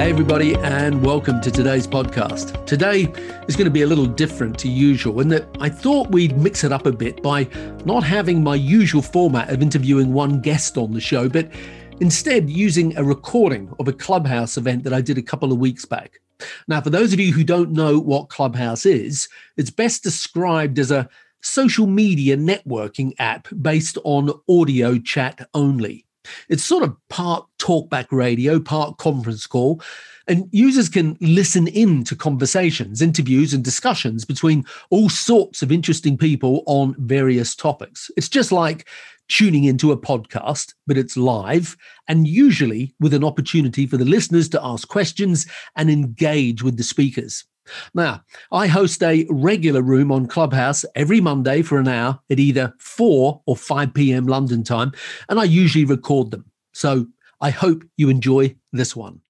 Hey, everybody, and welcome to today's podcast. Today is going to be a little different to usual in that I thought we'd mix it up a bit by not having my usual format of interviewing one guest on the show, but instead using a recording of a Clubhouse event that I did a couple of weeks back. Now, for those of you who don't know what Clubhouse is, it's best described as a social media networking app based on audio chat only. It's sort of part talkback radio, part conference call, and users can listen in to conversations, interviews, and discussions between all sorts of interesting people on various topics. It's just like tuning into a podcast, but it's live and usually with an opportunity for the listeners to ask questions and engage with the speakers. Now, I host a regular room on Clubhouse every Monday for an hour at either 4 or 5 p.m. London time, and I usually record them. So I hope you enjoy this one.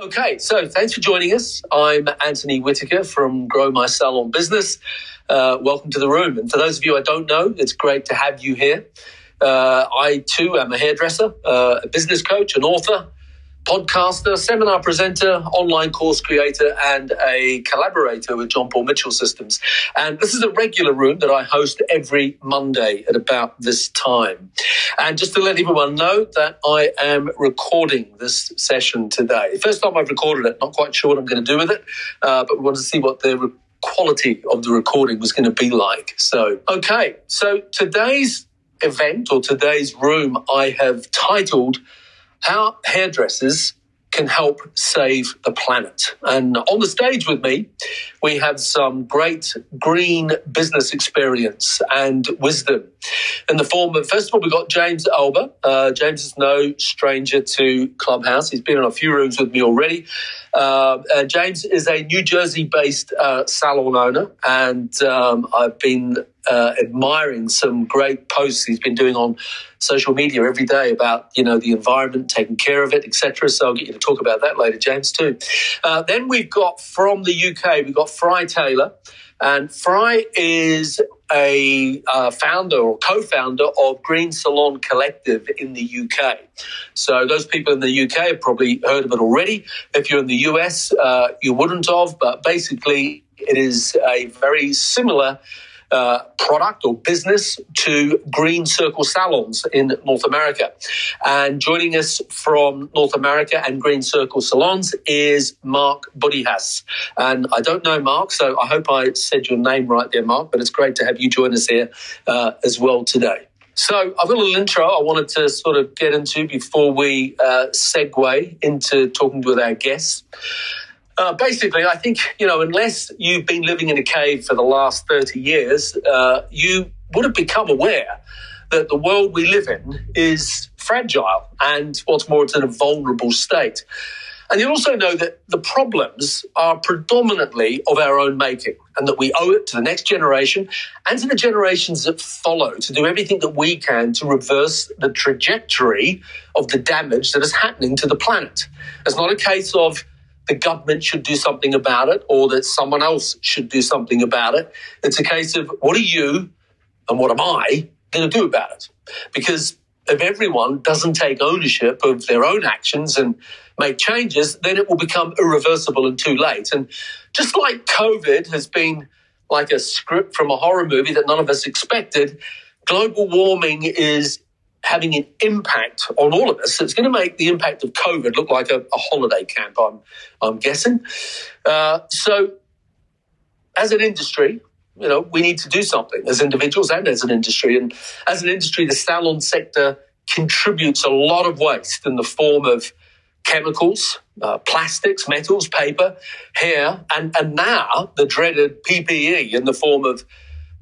Okay, so thanks for joining us. I'm Anthony Whitaker from Grow My Salon Business. Uh, welcome to the room. And for those of you I don't know, it's great to have you here. Uh, I too am a hairdresser, uh, a business coach, an author, podcaster, seminar presenter, online course creator, and a collaborator with John Paul Mitchell Systems. And this is a regular room that I host every Monday at about this time. And just to let everyone know that I am recording this session today. First time I've recorded it, not quite sure what I'm going to do with it, uh, but we want to see what the quality of the recording was going to be like. So, okay, so today's event or today's room I have titled how hairdressers can help save the planet. And on the stage with me, we have some great green business experience and wisdom in the form of, first of all, we've got James Alba. Uh, James is no stranger to Clubhouse. He's been in a few rooms with me already. Uh, uh, James is a New Jersey based uh, salon owner, and um, I've been uh, admiring some great posts he's been doing on social media every day about you know the environment, taking care of it, etc. So I'll get you to talk about that later, James, too. Uh, then we've got from the UK, we've got Fry Taylor. And Fry is a uh, founder or co-founder of Green Salon Collective in the UK. So those people in the UK have probably heard of it already. If you're in the US, uh, you wouldn't have. But basically, it is a very similar uh, product or business to Green Circle Salons in North America. And joining us from North America and Green Circle Salons is Mark Budihas. And I don't know Mark, so I hope I said your name right there, Mark, but it's great to have you join us here uh, as well today. So I've got a little intro I wanted to sort of get into before we uh, segue into talking with our guests. Uh, basically, I think, you know, unless you've been living in a cave for the last 30 years, uh, you would have become aware that the world we live in is fragile and what's more, it's in a vulnerable state. And you also know that the problems are predominantly of our own making and that we owe it to the next generation and to the generations that follow to do everything that we can to reverse the trajectory of the damage that is happening to the planet. It's not a case of the government should do something about it or that someone else should do something about it. It's a case of what are you and what am I going to do about it? Because if everyone doesn't take ownership of their own actions and make changes, then it will become irreversible and too late. And just like COVID has been like a script from a horror movie that none of us expected, global warming is having an impact on all of us. It's going to make the impact of COVID look like a, a holiday camp, I'm, I'm guessing. Uh, so, as an industry, you know, we need to do something as individuals and as an industry. And as an industry, the salon sector contributes a lot of waste in the form of chemicals, uh, plastics, metals, paper, hair, and, and now the dreaded PPE in the form of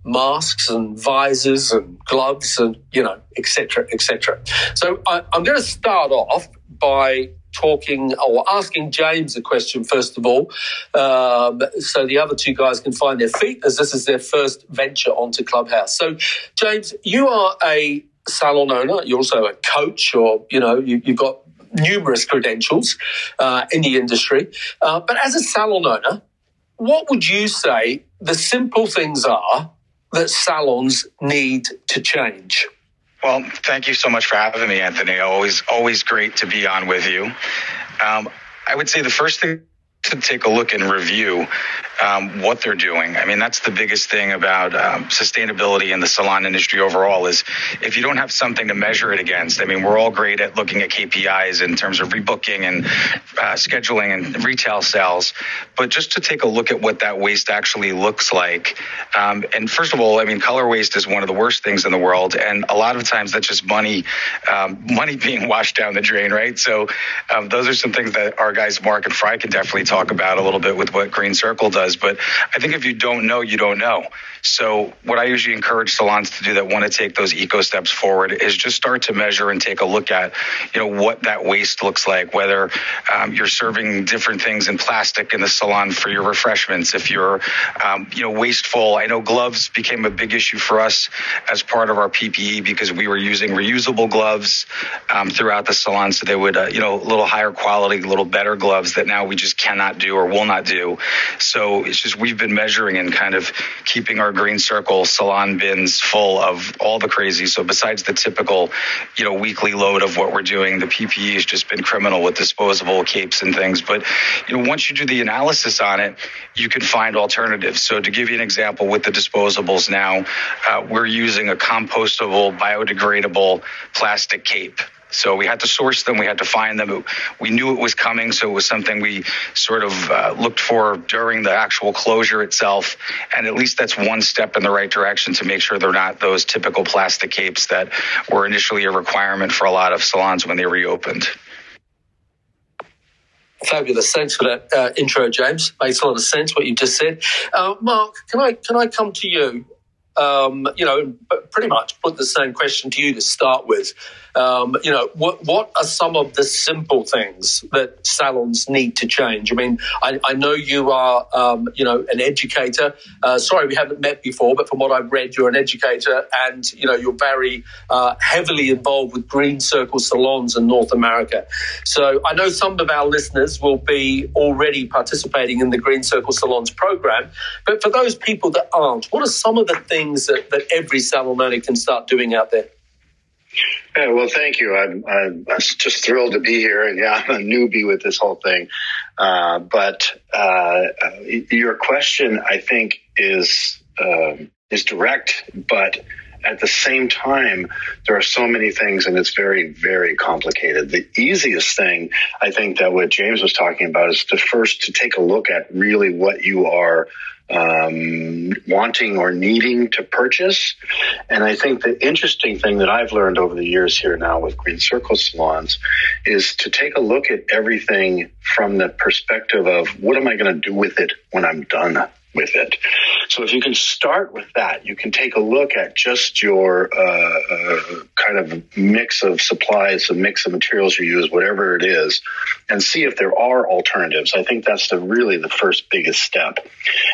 masks and visors and gloves and you know etc etc so I, i'm going to start off by talking or asking James a question first of all, um, so the other two guys can find their feet as this is their first venture onto Clubhouse. So, James, you are a salon owner. You're also a coach, or you know, you, have got numerous credentials uh, in the industry. Uh, but as a salon owner, what would you say the simple things are that salons need to change? Well, thank you so much for having me, Anthony. Always, always great to be on with you. Um, I would say the first thing to take a look and review um, what they're doing. I mean, that's the biggest thing about um, sustainability in the salon industry overall is if you don't have something to measure it against. I mean, we're all great at looking at KPIs in terms of rebooking and uh, scheduling and retail sales, but just to take a look at what that waste actually looks like. Um, and first of all, I mean, color waste is one of the worst things in the world, and a lot of times that's just money, um, money being washed down the drain, right? So um, those are some things that our guys Mark and Fry can definitely talk about a little bit with what Green Circle does does. But I think if you don't know, you don't know. So what I usually encourage salons to do that want to take those eco steps forward is just start to measure and take a look at, you know, what that waste looks like, whether um, you're serving different things in plastic in the salon for your refreshments, if you're, um, you know, wasteful. I know gloves became a big issue for us as part of our PPE because we were using reusable gloves um, throughout the salon. So they would, uh, you know, a little higher quality, a little better gloves that now we just cannot do or will not do. So it's just we've been measuring and kind of keeping our green circle salon bins full of all the crazy. So besides the typical, you know, weekly load of what we're doing, the PPE has just been criminal with disposable capes and things. But you know, once you do the analysis on it, you can find alternatives. So to give you an example, with the disposables now, uh, we're using a compostable, biodegradable plastic cape. So we had to source them, we had to find them. We knew it was coming, so it was something we sort of uh, looked for during the actual closure itself. And at least that's one step in the right direction to make sure they're not those typical plastic capes that were initially a requirement for a lot of salons when they reopened. Fabulous. Thanks for that uh, intro, James. Makes a lot of sense what you just said. Uh, Mark, can I can I come to you? Um, you know, pretty much put the same question to you to start with. Um, you know, what what are some of the simple things that salons need to change? I mean, I, I know you are, um, you know, an educator. Uh, sorry, we haven't met before, but from what I've read, you're an educator, and you know, you're very uh, heavily involved with Green Circle salons in North America. So I know some of our listeners will be already participating in the Green Circle salons program, but for those people that aren't, what are some of the things that, that every salon owner can start doing out there? Yeah, well, thank you. I'm, I'm, just thrilled to be here, and yeah, I'm a newbie with this whole thing. Uh, but uh, your question, I think, is uh, is direct, but at the same time, there are so many things, and it's very, very complicated. The easiest thing, I think, that what James was talking about is to first to take a look at really what you are um, wanting or needing to purchase. And I think the interesting thing that I've learned over the years here now with Green Circle salons is to take a look at everything from the perspective of what am I going to do with it when I'm done with it. So if you can start with that, you can take a look at just your uh, uh, kind of mix of supplies, a mix of materials you use, whatever it is, and see if there are alternatives. I think that's the really the first biggest step,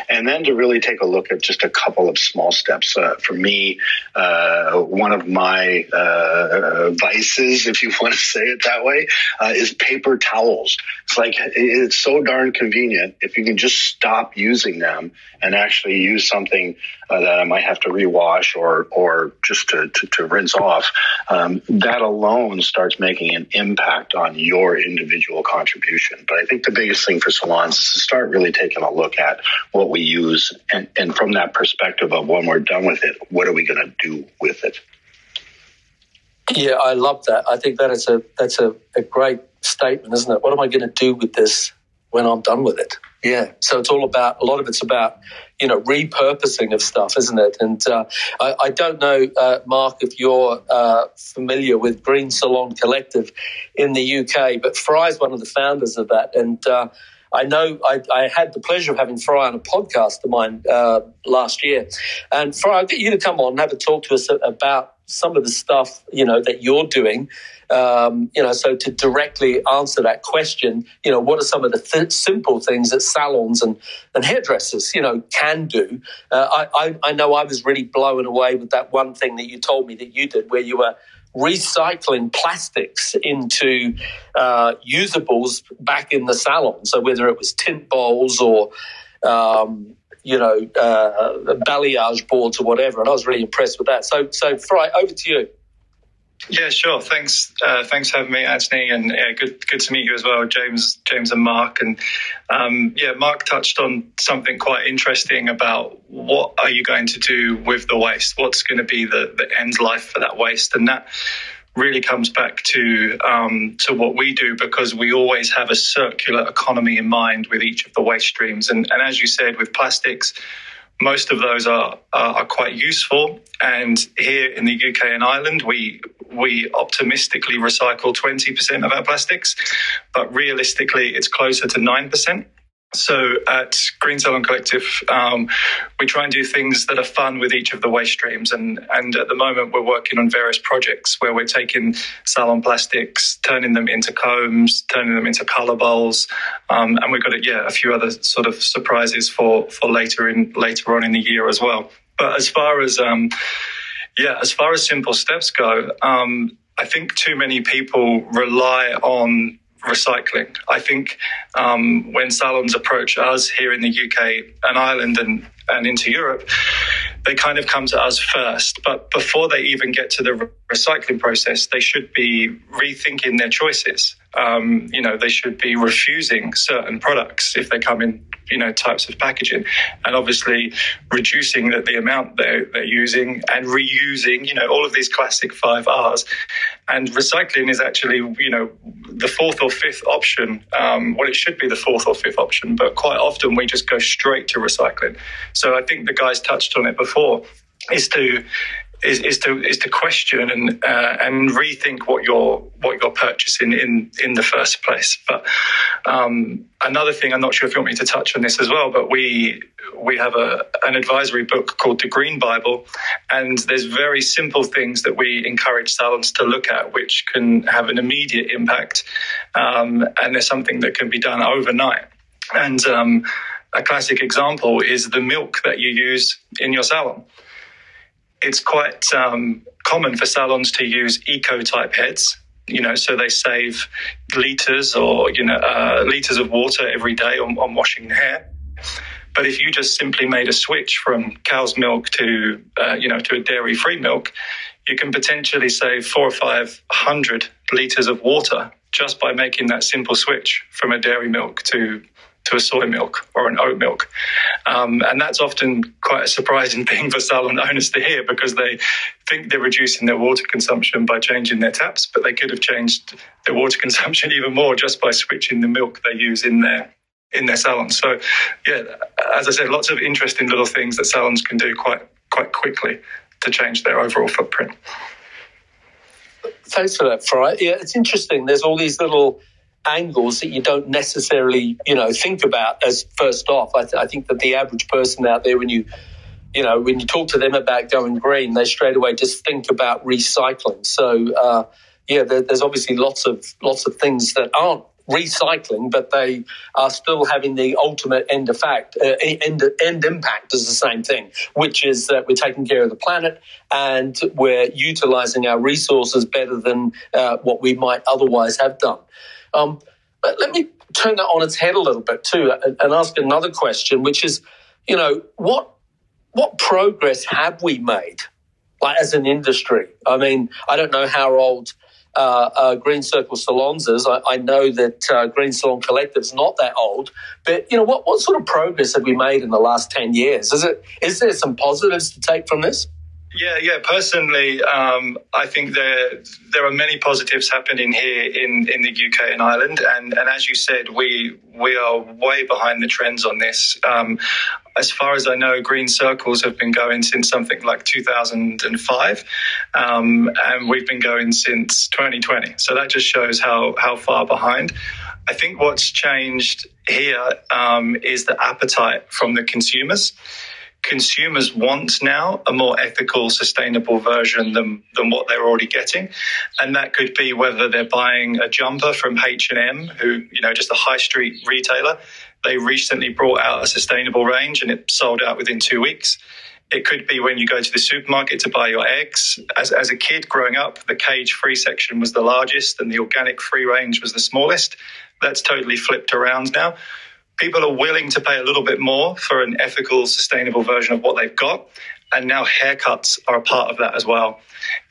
and then to really take a look at just a couple of small steps. Uh, for me, uh, one of my uh, vices, if you want to say it that way, uh, is paper towels. It's like it's so darn convenient if you can just stop using them and actually use something uh, that I might have to rewash or or just to, to, to rinse off, um, that alone starts making an impact on your individual contribution. But I think the biggest thing for salons is to start really taking a look at what we use and, and from that perspective of when we're done with it, what are we going to do with it? Yeah, I love that. I think that is a that's a, a great statement, isn't it? What am I going to do with this when I'm done with it? Yeah. So it's all about, a lot of it's about, you know, repurposing of stuff, isn't it? And uh, I, I, don't know, uh, Mark, if you're uh, familiar with Green Salon Collective in the UK, but Fry's one of the founders of that. And uh, I know I, I, had the pleasure of having Fry on a podcast of mine uh, last year. And Fry, I'll get you to come on and have a talk to us about some of the stuff, you know, that you're doing. Um, you know, so to directly answer that question, you know, what are some of the th- simple things that salons and, and hairdressers, you know, can do? Uh, I, I, I know I was really blown away with that one thing that you told me that you did where you were recycling plastics into uh, usables back in the salon. So whether it was tint bowls or um, you know uh, balayage boards or whatever, and I was really impressed with that. So so Fry, over to you. Yeah, sure. Thanks, uh, thanks for having me, Anthony, and yeah, good, good to meet you as well, James, James and Mark. And um, yeah, Mark touched on something quite interesting about what are you going to do with the waste? What's going to be the, the end life for that waste? And that really comes back to um, to what we do because we always have a circular economy in mind with each of the waste streams. And, and as you said, with plastics most of those are, are, are quite useful. And here in the UK and Ireland, we we optimistically recycle 20% of our plastics, but realistically, it's closer to 9%. So at Green Salon Collective, um, we try and do things that are fun with each of the waste streams. And, and at the moment, we're working on various projects where we're taking salon plastics, turning them into combs, turning them into color bowls. Um, and we've got, a, yeah, a few other sort of surprises for, for later in later on in the year as well. But as far as, um, yeah, as far as simple steps go, um, I think too many people rely on recycling. I think um, when salons approach us here in the UK and Ireland and, and into Europe, they kind of come to us first. But before they even get to the recycling process, they should be rethinking their choices. Um, you know, they should be refusing certain products if they come in you know types of packaging, and obviously reducing the, the amount they're, they're using and reusing. You know all of these classic five R's, and recycling is actually you know the fourth or fifth option. Um, well, it should be the fourth or fifth option, but quite often we just go straight to recycling. So I think the guys touched on it before is to is, is to is to question and uh, and rethink what you're what you're purchasing in in the first place. But um, another thing, I'm not sure if you want me to touch on this as well, but we we have a an advisory book called the Green Bible, and there's very simple things that we encourage salons to look at, which can have an immediate impact, um, and there's something that can be done overnight. And um, a classic example is the milk that you use in your salon it's quite um, common for salons to use eco type heads. You know, so they save liters or you know uh, liters of water every day on, on washing hair. But if you just simply made a switch from cow's milk to uh, you know to a dairy free milk, you can potentially save four or five hundred liters of water just by making that simple switch from a dairy milk to to a soy milk or an oat milk. Um, and that's often quite a surprising thing for salon owners to hear because they think they're reducing their water consumption by changing their taps, but they could have changed their water consumption even more just by switching the milk they use in their in their salon. So, yeah, as I said, lots of interesting little things that salons can do quite quite quickly to change their overall footprint. Thanks for that, Fry. Yeah, it's interesting. There's all these little angles that you don't necessarily, you know, think about as first off. I, th- I, think that the average person out there, when you, you know, when you talk to them about going green, they straight away just think about recycling. So, uh, yeah, there, there's obviously lots of lots of things that aren't recycling, but they are still having the ultimate end effect. Uh, end, end impact is the same thing, which is that we're taking care of the planet and we're utilizing our resources better than uh, what we might otherwise have done. Um, but let me turn that on its head a little bit too, and, and ask another question, which is, you know, what what progress have we made, like as an industry? I mean, I don't know how old uh, uh, Green Circle Salons is. I, I know that uh, Green Salon Collective is not that old, but you know, what what sort of progress have we made in the last ten years? Is it is there some positives to take from this? Yeah, yeah. Personally, um, I think there there are many positives happening here in, in the UK and Ireland, and, and as you said, we we are way behind the trends on this. Um, as far as I know, green circles have been going since something like 2005, um, and we've been going since 2020. So that just shows how how far behind. I think what's changed here um, is the appetite from the consumers. Consumers want now a more ethical, sustainable version than, than what they're already getting, and that could be whether they're buying a jumper from H and M, who you know just a high street retailer. They recently brought out a sustainable range, and it sold out within two weeks. It could be when you go to the supermarket to buy your eggs. As, as a kid growing up, the cage free section was the largest and the organic free range was the smallest. That's totally flipped around now. People are willing to pay a little bit more for an ethical, sustainable version of what they've got. And now haircuts are a part of that as well.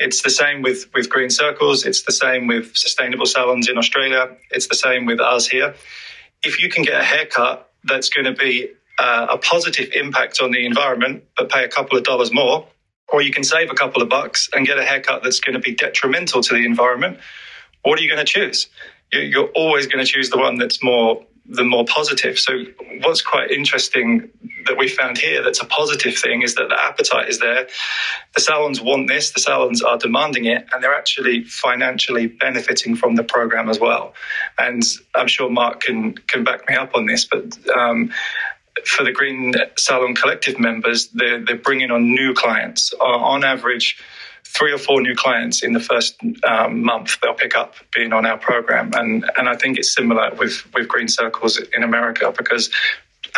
It's the same with, with green circles. It's the same with sustainable salons in Australia. It's the same with us here. If you can get a haircut that's going to be uh, a positive impact on the environment, but pay a couple of dollars more, or you can save a couple of bucks and get a haircut that's going to be detrimental to the environment. What are you going to choose? You're always going to choose the one that's more the more positive. So what's quite interesting that we found here that's a positive thing is that the appetite is there. The salons want this, the salons are demanding it, and they're actually financially benefiting from the program as well. And I'm sure Mark can can back me up on this, but um, for the Green Salon Collective members, they're, they're bringing on new clients. Uh, on average, three or four new clients in the first um, month they'll pick up being on our program. And, and I think it's similar with, with Green Circles in America because,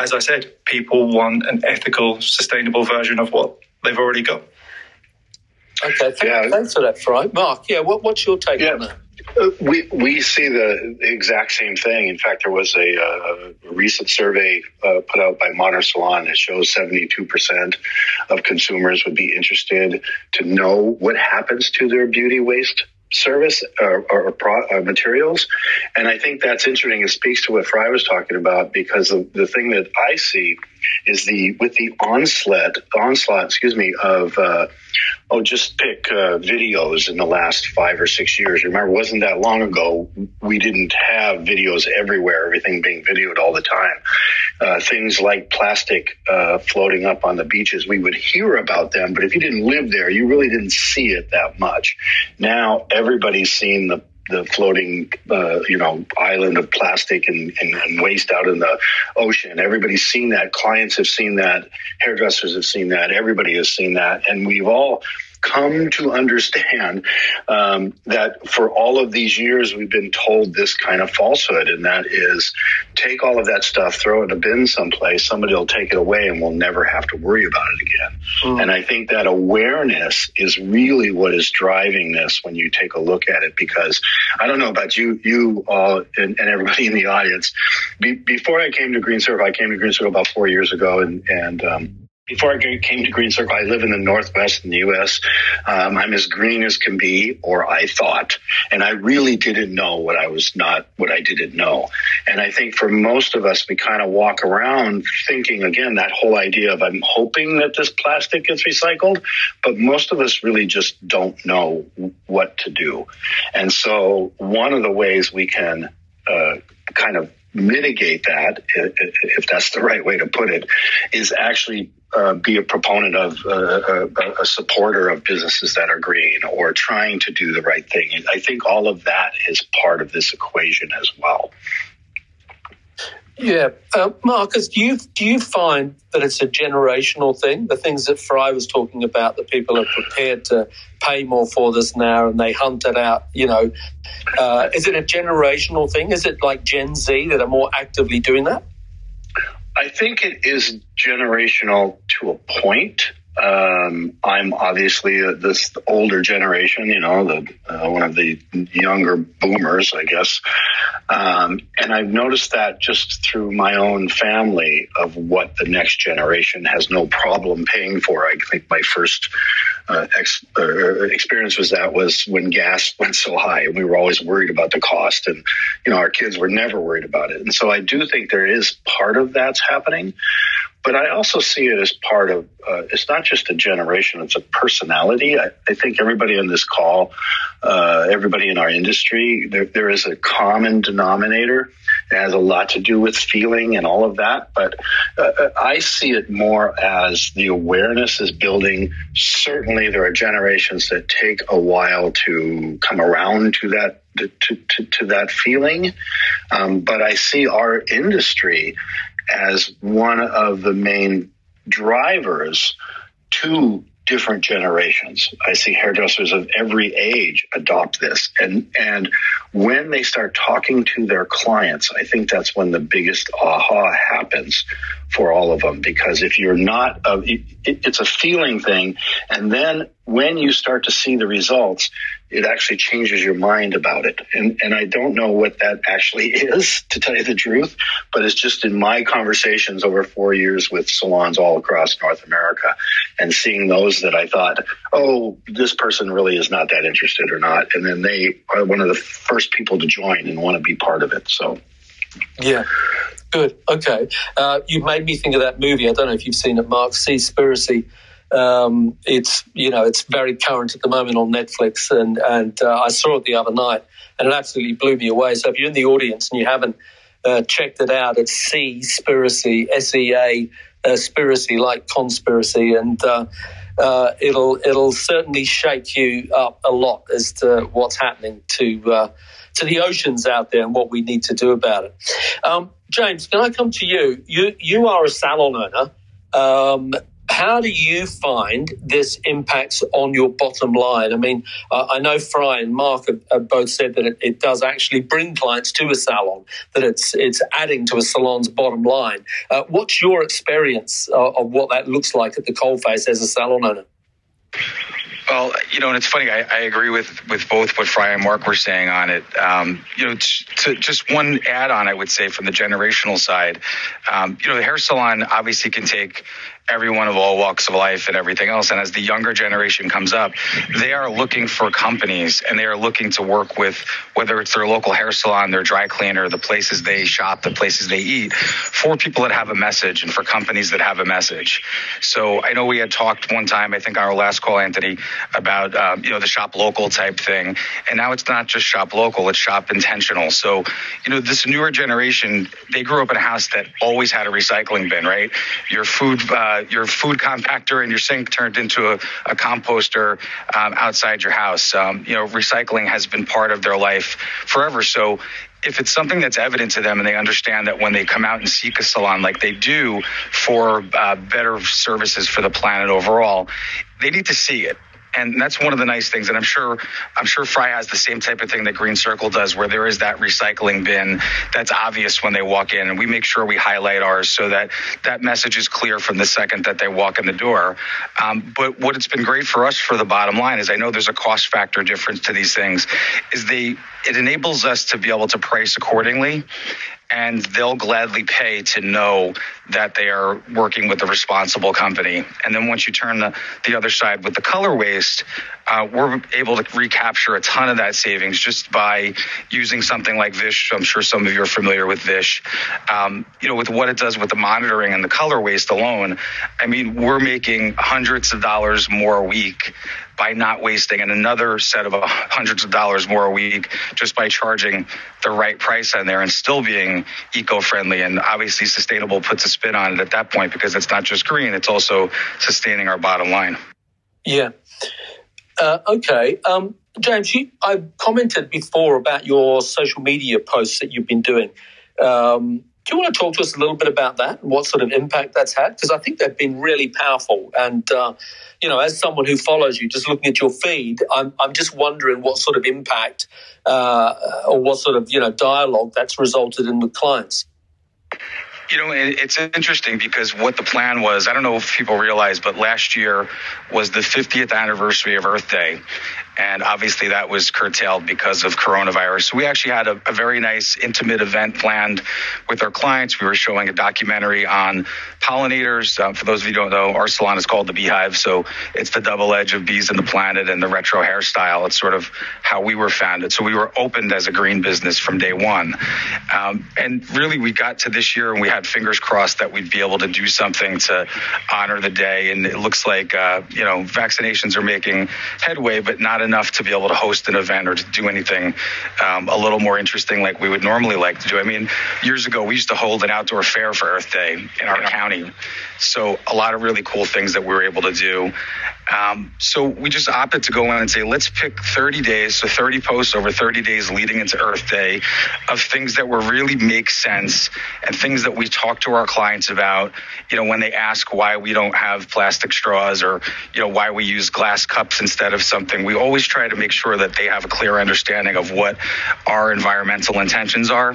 as I said, people want an ethical, sustainable version of what they've already got. Okay, yeah. thanks for that, Fry. Mark, yeah, what, what's your take yeah. on that? Uh, we we see the exact same thing. In fact, there was a, a recent survey uh, put out by Modern Salon that shows 72 percent of consumers would be interested to know what happens to their beauty waste service or, or pro, uh, materials. And I think that's interesting. It speaks to what Fry was talking about because the, the thing that I see is the with the onslaught onslaught, excuse me, of uh, oh, just pick uh, videos in the last five or six years. Remember, it wasn't that long ago we didn't have videos everywhere, everything being videoed all the time. Uh, things like plastic uh, floating up on the beaches, we would hear about them, but if you didn't live there, you really didn't see it that much. Now everybody's seen the the floating, uh, you know, island of plastic and, and, and, waste out in the ocean. Everybody's seen that. Clients have seen that. Hairdressers have seen that. Everybody has seen that. And we've all come to understand um, that for all of these years we've been told this kind of falsehood, and that is take all of that stuff, throw it in a bin someplace, somebody will take it away, and we'll never have to worry about it again. Mm. And I think that awareness is really what is driving this when you take a look at it. Because I don't know about you, you all, and, and everybody in the audience. Be, before I came to Green Circle, I came to Green Circle about four years ago, and and um, before I came to Green Circle, I live in the Northwest in the U.S. Um, I'm as green as can be, or I thought, and I really didn't know what I was not, what I didn't know. And I think for most of us, we kind of walk around thinking again that whole idea of I'm hoping that this plastic gets recycled, but most of us really just don't know what to do. And so one of the ways we can uh, kind of mitigate that, if that's the right way to put it, is actually uh, be a proponent of uh, a, uh, a, supporter of businesses that are green or trying to do the right thing. I think all of that is part of this equation as well. Yeah, uh, Marcus, do you do you find that it's a generational thing? The things that Fry was talking about, that people are prepared to pay more for this now, and they hunt it out. You know, uh, is it a generational thing? Is it like Gen Z that are more actively doing that? I think it is generational to a point. Um, I'm obviously this older generation, you know, the uh, one of the younger boomers, I guess. Um, and I've noticed that just through my own family of what the next generation has no problem paying for. I think my first uh, ex, uh, experience was that was when gas went so high, and we were always worried about the cost, and you know, our kids were never worried about it. And so I do think there is part of that's happening. But I also see it as part of, uh, it's not just a generation, it's a personality. I, I think everybody on this call, uh, everybody in our industry, there, there is a common denominator It has a lot to do with feeling and all of that. But uh, uh, I see it more as the awareness is building. Certainly, there are generations that take a while to come around to that to, to, to that feeling. Um, but I see our industry as one of the main drivers to different generations. I see hairdressers of every age adopt this. And, and when they start talking to their clients, I think that's when the biggest aha happens for all of them. Because if you're not, a, it, it's a feeling thing. And then when you start to see the results, it actually changes your mind about it. And, and I don't know what that actually is, to tell you the truth, but it's just in my conversations over four years with salons all across North America and seeing those that I thought, oh, this person really is not that interested or not. And then they are one of the first people to join and want to be part of it. So, yeah. Good. Okay. Uh, you made me think of that movie. I don't know if you've seen it, Mark. Seaspiracy. Um, it's you know it's very current at the moment on Netflix, and and uh, I saw it the other night, and it absolutely blew me away. So if you're in the audience and you haven't uh, checked it out, it's Seaspiracy, S E A, uh, spiracy like conspiracy, and uh, uh, it'll it'll certainly shake you up a lot as to what's happening to uh, to the oceans out there and what we need to do about it. Um, James, can I come to you? You you are a salon owner. Um, how do you find this impacts on your bottom line? I mean, uh, I know Fry and Mark have, have both said that it, it, does actually bring clients to a salon, that it's it's adding to a salon's bottom line. Uh, what's your experience of, of what that looks like at the coalface as a salon owner? Well, you know, and it's funny. I, I, agree with with both what Fry and Mark were saying on it. Um, you know, just one add on, I would say from the generational side. Um, you know, the hair salon obviously can take everyone of all walks of life and everything else. And as the younger generation comes up, they are looking for companies and they are looking to work with whether it's their local hair salon, their dry cleaner, the places they shop, the places they eat, for people that have a message and for companies that have a message. So I know we had talked one time, I think our last call, Anthony, about um, you know the shop local type thing, and now it's not just shop local; it's shop intentional. So you know this newer generation, they grew up in a house that always had a recycling bin, right? Your food. Uh, your food compactor and your sink turned into a, a composter um, outside your house. Um, you know, recycling has been part of their life forever. So if it's something that's evident to them and they understand that when they come out and seek a salon like they do for uh, better services for the planet overall, they need to see it and that's one of the nice things. And I'm sure I'm sure Fry has the same type of thing that Green Circle does, where there is that recycling bin that's obvious when they walk in, and we make sure we highlight ours so that that message is clear from the second that they walk in the door. Um, but what it's been great for us for the bottom line is I know there's a cost factor difference to these things. Is they it enables us to be able to price accordingly and they'll gladly pay to know that they are working with a responsible company. And then once you turn the, the other side with the color waste, uh, we're able to recapture a ton of that savings just by using something like Vish. I'm sure some of you are familiar with Vish. Um, you know, with what it does with the monitoring and the color waste alone, I mean, we're making hundreds of dollars more a week by not wasting another set of hundreds of dollars more a week just by charging the right price on there and still being eco-friendly and obviously sustainable puts a spin on it at that point because it's not just green it's also sustaining our bottom line. Yeah. Uh, okay. Um, james you, i commented before about your social media posts that you've been doing. Um, do you want to talk to us a little bit about that and what sort of impact that's had? Because I think they've been really powerful. And, uh, you know, as someone who follows you, just looking at your feed, I'm, I'm just wondering what sort of impact uh, or what sort of, you know, dialogue that's resulted in with clients. You know, it's interesting because what the plan was, I don't know if people realize, but last year was the 50th anniversary of Earth Day. And obviously that was curtailed because of coronavirus. So we actually had a, a, very nice intimate event planned with our clients. We were showing a documentary on pollinators. Um, for those of you who don't know, our salon is called the Bhive. So it's the double edge of bees and the planet and the retro hairstyle. It's sort of how we were founded. So we were opened as a green business from day one. Um, and really we got to this year and we had fingers crossed that we'd be able to do something to honor the day. And it looks like, uh, you know, vaccinations are making headway, but not not enough to be able to host an event or to do anything um, a little more interesting like we would normally like to do. I mean, years ago, we used to hold an outdoor fair for Earth Day in our county. So, a lot of really cool things that we were able to do. Um, so, we just opted to go in and say, let's pick 30 days, so 30 posts over 30 days leading into Earth Day of things that will really make sense and things that we talk to our clients about, you know, when they ask why we don't have plastic straws or, you know, why we use glass cups instead of something. We always try to make sure that they have a clear understanding of what our environmental intentions are.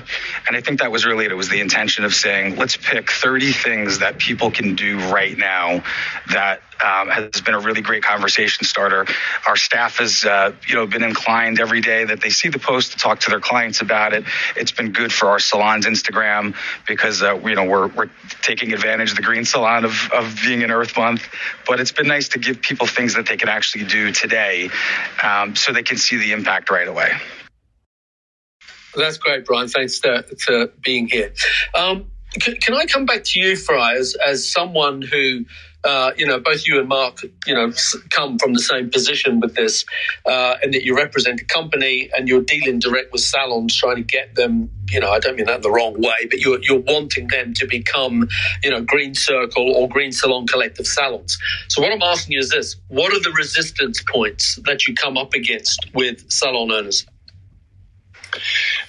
And I think that was really it. It was the intention of saying, let's pick 30 things that people can do right now that um, has been a really great conversation starter. Our staff has, uh, you know, been inclined every day that they see the post to talk to their clients about it. It's been good for our salon's Instagram because, uh, you know, we're, we're taking advantage of the green salon of, of being in Earth Month. But it's been nice to give people things that they can actually do today um, so they can see the impact right away. That's great, Brian. Thanks for, for being here. Um, can, I come back to you, Fry, as, as someone who uh, you know, both you and Mark, you know, come from the same position with this, uh, and that you represent a company and you're dealing direct with salons, trying to get them. You know, I don't mean that the wrong way, but you're you're wanting them to become, you know, Green Circle or Green Salon Collective salons. So what I'm asking you is this: What are the resistance points that you come up against with salon owners?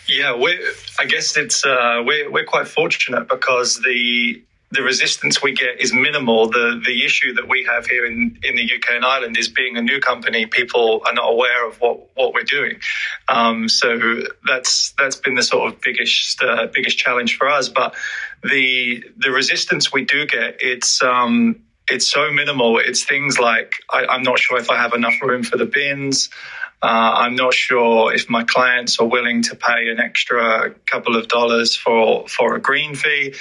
Yeah, we I guess it's uh, we're we're quite fortunate because the the resistance we get is minimal. The the issue that we have here in, in the UK and Ireland is being a new company, people are not aware of what, what we're doing. Um, so that's that's been the sort of biggest uh, biggest challenge for us. But the the resistance we do get, it's um, it's so minimal. It's things like I, am not sure if I have enough room for the bins. Uh, I'm not sure if my clients are willing to pay an extra couple of dollars for for a green fee.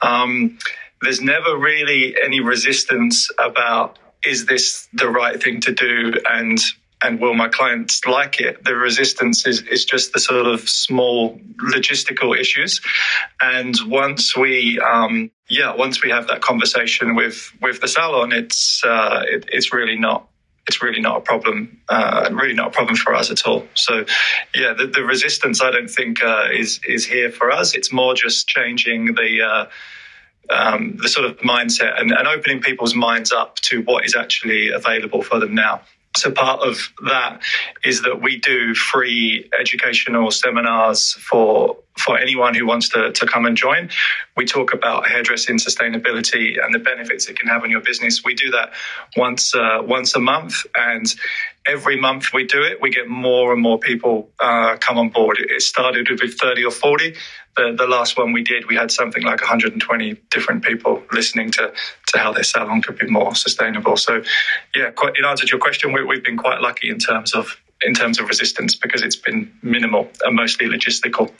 Um, there's never really any resistance about is this the right thing to do and and will my clients like it? The resistance is, is just the sort of small logistical issues. And once we, um, yeah, once we have that conversation with, with the salon, it's, uh, it, it's really not, it's really not a problem, uh, really not a problem for us at all. So, yeah, the, the resistance I don't think uh, is is here for us. It's more just changing the uh, um, the sort of mindset and, and opening people's minds up to what is actually available for them now. So part of that is that we do free educational seminars for for anyone who wants to, to come and join. We talk about hairdressing sustainability and the benefits it can have on your business. We do that once uh, once a month, and every month we do it, we get more and more people uh, come on board. It started with 30 or 40. The, the last one we did, we had something like 120 different people listening to, to how their salon could be more sustainable. So, yeah, quite, in answer to your question, we, we've been quite lucky in terms of in terms of resistance because it's been minimal and mostly logistical.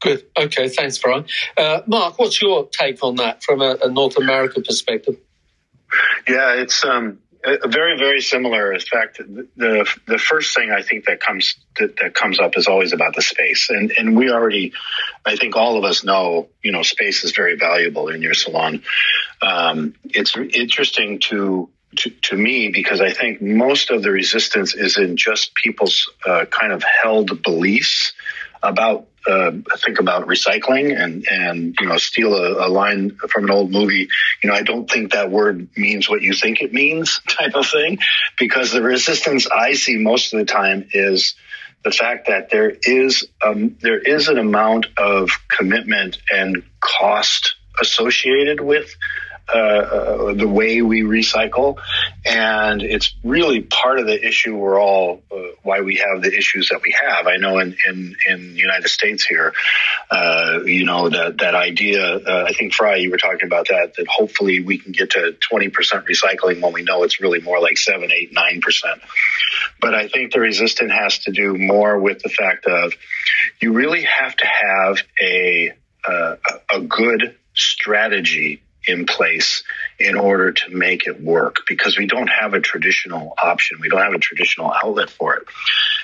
Good. Okay. Thanks, Brian. Uh, Mark, what's your take on that from a, a North America perspective? Yeah, it's um, very, very similar. In fact, the the first thing I think that comes that, that, comes up is always about the space, and and we already, I think all of us know, you know, space is very valuable in your salon. Um, it's interesting to to, to, me because I think most of the resistance is in just people's uh, kind of held beliefs about uh, think about recycling and and you know steal a, a, line from an old movie. You know, I don't think that word means what you think it means, type of thing, because the resistance I see most of the time is the fact that there is um, there is an amount of commitment and cost associated with uh, uh, the way we recycle, and it's really part of the issue. We're all uh, why we have the issues that we have. I know in in in the United States here, uh, you know that that idea. Uh, I think Fry, you were talking about that. That hopefully we can get to twenty percent recycling when we know it's really more like seven, eight, nine percent. But I think the resistance has to do more with the fact of you really have to have a a good strategy in place in order to make it work because we don't have a traditional option. We don't have a traditional outlet for it.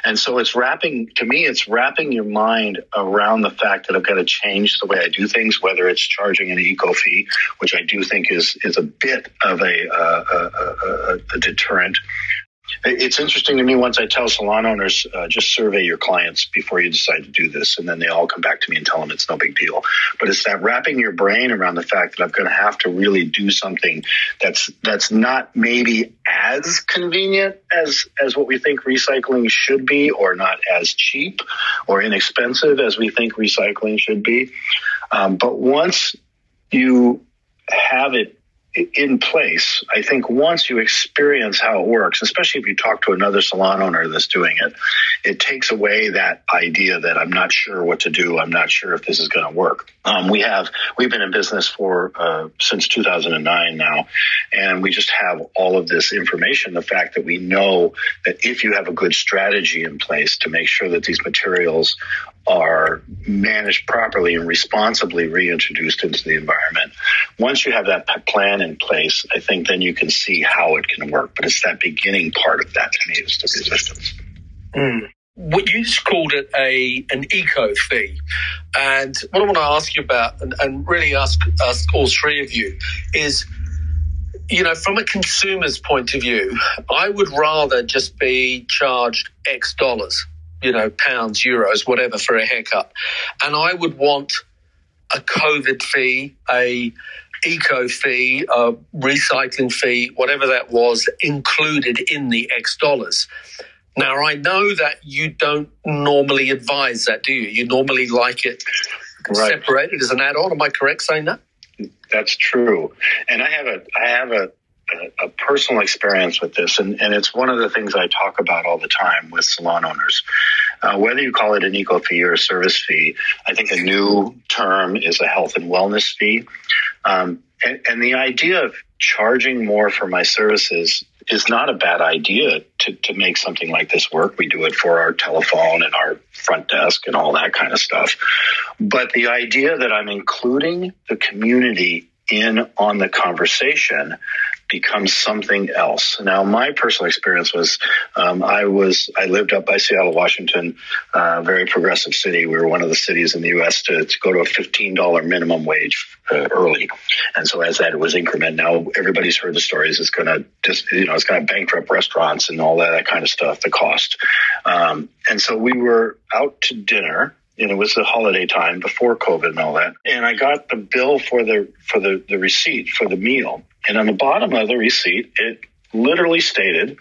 And so it's wrapping, to me, it's wrapping your mind around the fact that I've got to change the way I do things, whether it's charging an eco fee, which I do think is, is a bit of a, uh, a, a, a deterrent it's interesting to me once I tell salon owners, uh, just survey your clients before you decide to do this. And then they all come back to me and tell them it's no big deal. But it's that wrapping your brain around the fact that I'm going to have to really do something that's, that's not maybe as convenient as, as what we think recycling should be or not as cheap or inexpensive as we think recycling should be. Um, but once you have it in place. I think once you experience how it works, especially if you talk to another salon owner that's doing it, it takes away that idea that I'm not sure what to do. I'm not sure if this is going to work. Um, we have we've been in business for uh, since 2009 now, and we just have all of this information. The fact that we know that if you have a good strategy in place to make sure that these materials are managed properly and responsibly reintroduced into the environment. Once you have that plan in place, I think then you can see how it can work. But it's that beginning part of that to me is the resistance. Mm. What you just called it a an eco fee, and what I want to ask you about, and, and really ask ask all three of you, is you know, from a consumer's point of view, I would rather just be charged X dollars you know, pounds, euros, whatever for a haircut. And I would want a COVID fee, a eco fee, a recycling fee, whatever that was, included in the X dollars. Now, I know that you don't normally advise that, do you? You normally like it right. separated as an add-on. Am I correct saying that? That's true. And I have a, I have a, personal experience with this, and, and it's one of the things I talk about all the time with salon owners. Uh, whether you call it an eco fee or a service fee, I think a new term is a health and wellness fee. Um, and, and, the idea of charging more for my services is not a bad idea to, to make something like this work. We do it for our telephone and our front desk and all that kind of stuff. But the idea that I'm including the community in on the conversation becomes something else. Now, my personal experience was um, I was I lived up by Seattle, Washington, uh, very progressive city. We were one of the cities in the U.S. to, to go to a fifteen dollar minimum wage uh, early, and so as that was increment, now everybody's heard the stories. It's going to just you know it's going to bankrupt restaurants and all that, that kind of stuff. The cost, um, and so we were out to dinner and it was the holiday time before COVID and all that. And I got the bill for the for the, the receipt for the meal. And on the bottom of the receipt, it literally stated,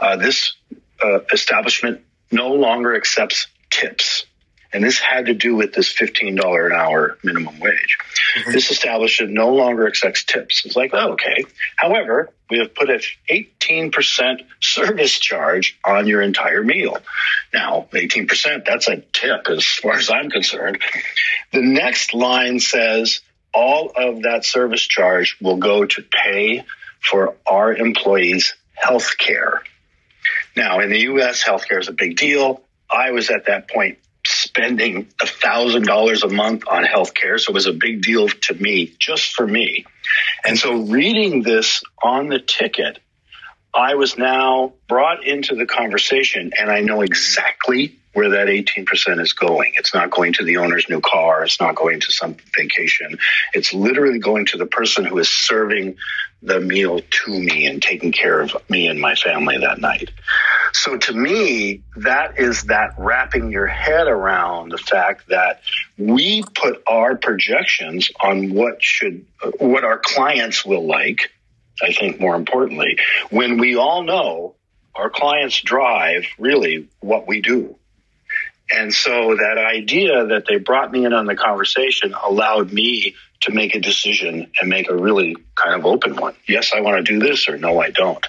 uh, "This uh, establishment no longer accepts tips." And this had to do with this $15 an hour minimum wage. Mm-hmm. This establishment no longer accepts tips. It's like, oh, okay. However, we have put an 18% service charge on your entire meal. Now, 18%, that's a tip as far as I'm concerned. The next line says all of that service charge will go to pay for our employees' health care. Now, in the U.S., healthcare is a big deal. I was at that point spending a thousand dollars a month on healthcare. So it was a big deal to me, just for me. And so reading this on the ticket, I was now brought into the conversation and I know exactly where that 18% is going. It's not going to the owner's new car. It's not going to some vacation. It's literally going to the person who is serving the meal to me and taking care of me and my family that night. So to me, that is that wrapping your head around the fact that we put our projections on what should, what our clients will like. I think more importantly, when we all know our clients drive really what we do. And so that idea that they brought me in on the conversation allowed me to make a decision and make a really kind of open one. Yes, I want to do this or no, I don't.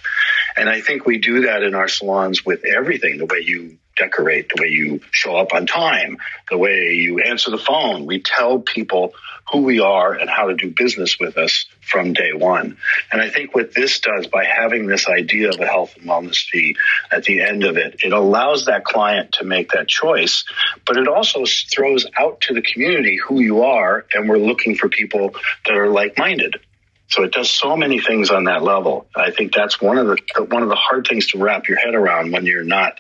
And I think we do that in our salons with everything, the way you decorate, the way you show up on time, the way you answer the phone. We tell people who we are and how to do business with us from day one. And I think what this does by having this idea of a health and wellness fee at the end of it, it allows that client to make that choice, but it also throws out to the community who you are. And we're looking for people that are like minded. So it does so many things on that level. I think that's one of the one of the hard things to wrap your head around when you're not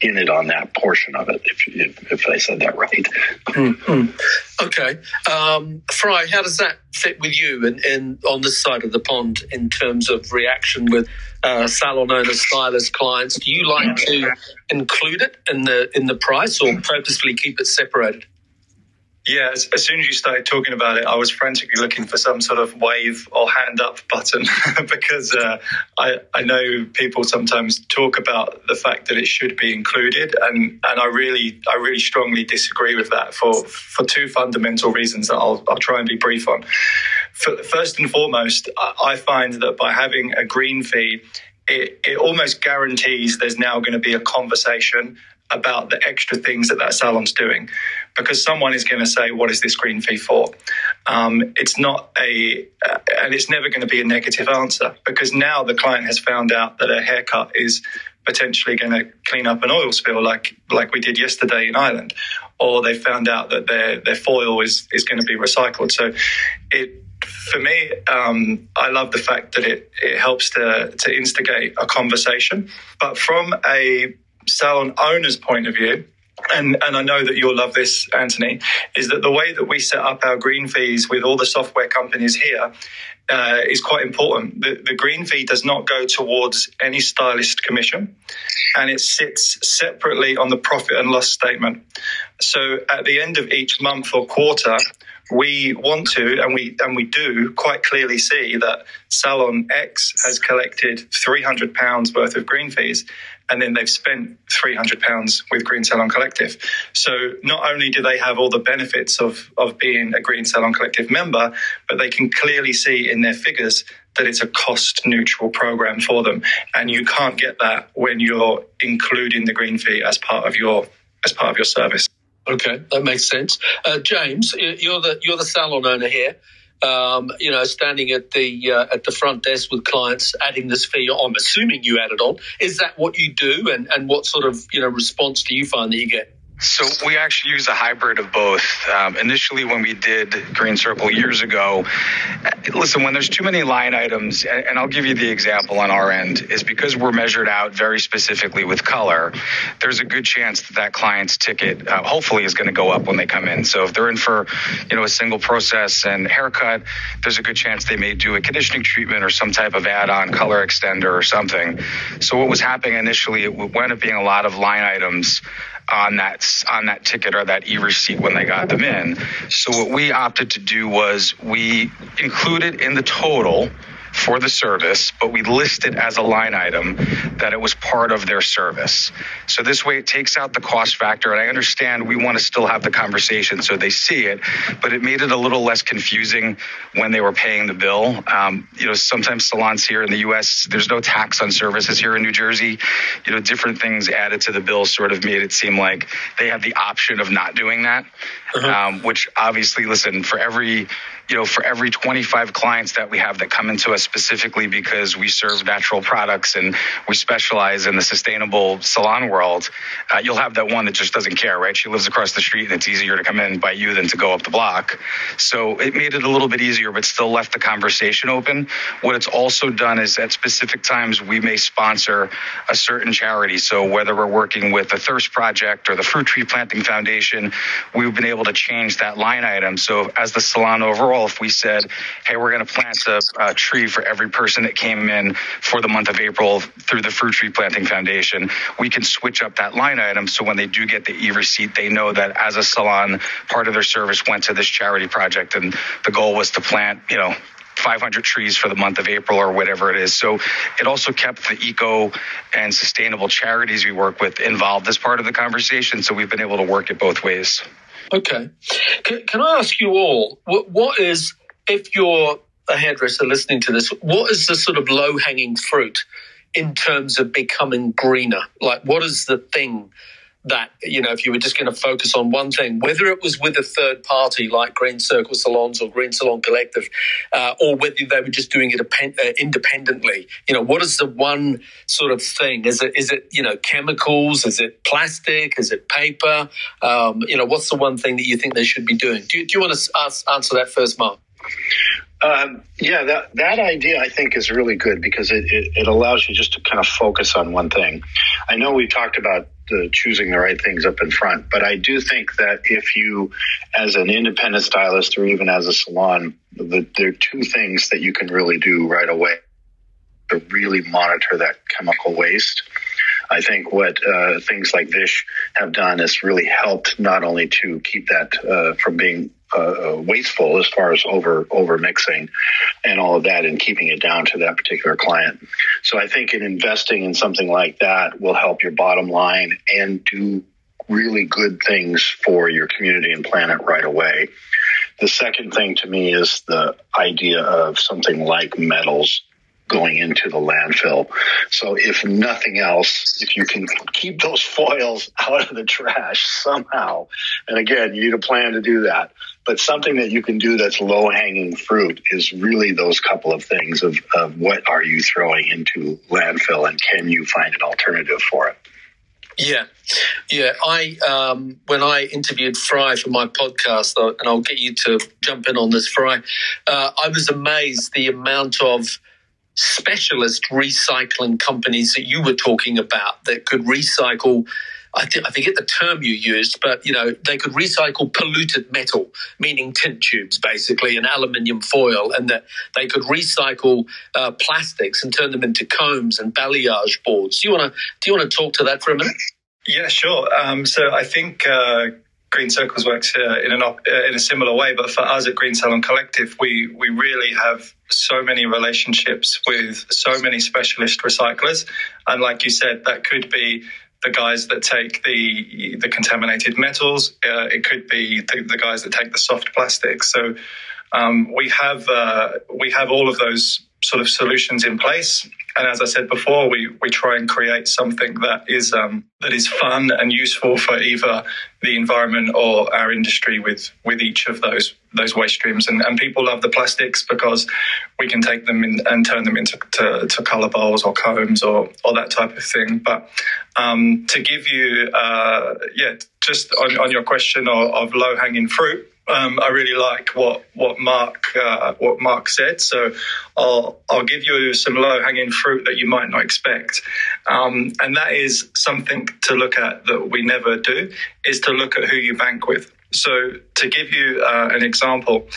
in it on that portion of it, if, if, if I said that right. Mm-hmm. Okay. Um, Fry, how does that fit with you in, in, on this side of the pond in terms of reaction with uh, salon owners, stylist clients? Do you like to include it in the in the price or purposefully keep it separated? Yeah, as, as, soon as you started talking about it, I was frantically looking for some sort of wave or hand up button because uh, I, I know people sometimes talk about the fact that it should be included, and, and I really I really strongly disagree with that for for two fundamental reasons that I'll I'll try and be brief on. For, first and foremost, I find that by having a green fee, it, it almost guarantees there's now going to be a conversation about the extra things that that salon's doing because someone is going to say what is this green fee for um, it's not a uh, and it's never going to be a negative answer because now the client has found out that a haircut is potentially going to clean up an oil spill like like we did yesterday in Ireland or they found out that their their foil is is going to be recycled so it for me, um, I love the fact that it, it helps to, to instigate a conversation. But from a salon owner's point of view, and and I know that you'll love this, Anthony, is that the way that we set up our green fees with all the software companies here uh, is quite important. The, the green fee does not go towards any stylist commission, and it sits separately on the profit and loss statement. So at the end of each month or quarter, we want to and we and we do quite clearly see that salon X has collected 300 pounds worth of green fees and then they've spent 300 pounds with Green Salon Collective. So not only do they have all the benefits of of being a Green Salon Collective member, but they can clearly see in their figures that it's a cost neutral program for them and you can't get that when you're including the green fee as part of your as part of your service. Okay, that makes sense. Uh, James, you're the you're the salon owner here. Um, you know, standing at the uh, at the front desk with clients, adding this fee. I'm assuming you add it on. Is that what you do, and and what sort of you know response do you find that you get? So we actually use a hybrid of both. Um, initially, when we did Green Circle years ago, listen, when there's too many line items, and, I'll give you the example on our end, is because we're measured out very specifically with color. There's a good chance that that client's ticket, uh, hopefully, is going to go up when they come in. So if they're in for, you know, a single process and haircut, there's a good chance they may do a conditioning treatment or some type of add-on color extender or something. So what was happening initially, it wound up being a lot of line items on that on that ticket or that e-receipt when they got them in. So what we opted to do was we included in the total for the service, but we list it as a line item that it was part of their service. So this way it takes out the cost factor. And I understand we want to still have the conversation so they see it, but it made it a little less confusing when they were paying the bill. Um, you know, sometimes salons here in the U.S., there's no tax on services here in New Jersey. You know, different things added to the bill sort of made it seem like they have the option of not doing that, uh-huh. um, which obviously, listen, for every you know, for every 25 clients that we have that come into us specifically because we serve natural products and we specialize in the sustainable salon world, uh, you'll have that one that just doesn't care, right? She lives across the street and it's easier to come in by you than to go up the block. So it made it a little bit easier, but still left the conversation open. What it's also done is at specific times we may sponsor a certain charity. So whether we're working with the Thirst Project or the Fruit Tree Planting Foundation, we've been able to change that line item. So as the salon overall, if we said, hey, we're going to plant a, a, tree for every person that came in for the month of April through the Fruit Tree Planting Foundation, we can switch up that line item so when they do get the e receipt, they know that as a salon, part of their service went to this charity project and the goal was to plant, you know, 500 trees for the month of April or whatever it is. So it also kept the eco and sustainable charities we work with involved as part of the conversation. So we've been able to work it both ways. Okay. Can, can I ask you all, what, what is, if you're a hairdresser listening to this, what is the sort of low hanging fruit in terms of becoming greener? Like, what is the thing that you know if you were just going to focus on one thing whether it was with a third party like green circle salons or green salon collective uh, or whether they were just doing it uh, independently you know what is the one sort of thing? Is it is it you know chemicals? Is it plastic? Is it paper? Um, you know what's the one thing that you think they should be doing? Do you, do you want to ask, answer that first mark Um, yeah, that that idea I think is really good because it, it, it, allows you just to kind of focus on one thing. I know we talked about the choosing the right things up in front, but I do think that if you, as an independent stylist or even as a salon, the, there are two things that you can really do right away to really monitor that chemical waste. I think what uh, things like Vish have done is really helped not only to keep that uh, from being uh, uh, wasteful as far as over over mixing and all of that and keeping it down to that particular client. So I think in investing in something like that will help your bottom line and do really good things for your community and planet right away. The second thing to me is the idea of something like metals going into the landfill. So if nothing else, if you can keep those foils out of the trash somehow, and again, you need a plan to do that, but something that you can do that's low hanging fruit is really those couple of things of, of what are you throwing into landfill and can you find an alternative for it? Yeah, yeah. I um, when I interviewed Fry for my podcast, and I'll get you to jump in on this, Fry. Uh, I was amazed the amount of specialist recycling companies that you were talking about that could recycle. I, th- I forget the term you used, but you know they could recycle polluted metal, meaning tint tubes, basically, and aluminium foil, and that they could recycle uh, plastics and turn them into combs and balayage boards. Do you want to do you want to talk to that for a minute? Yeah, sure. Um, so I think uh, Green Circles works uh, in, op- uh, in a similar way, but for us at Green Salon Collective, we we really have so many relationships with so many specialist recyclers, and like you said, that could be the guys that take the the contaminated metals. Uh, it could be the, the, guys that take the soft plastics. So um, we have uh, we have all of those sort of solutions in place. And as I said before, we, we try and create something that is um, that is fun and useful for either the environment or our industry with with each of those those waste streams. And, and people love the plastics because we can take them in and turn them into to, to color bowls or combs or or that type of thing. But um, to give you, uh, yeah, just on, on your question of, of low hanging fruit um, I really like what what Mark uh, what Mark said. So I'll I'll give you some low hanging fruit that you might not expect, um, and that is something to look at that we never do is to look at who you bank with. So to give you uh, an example,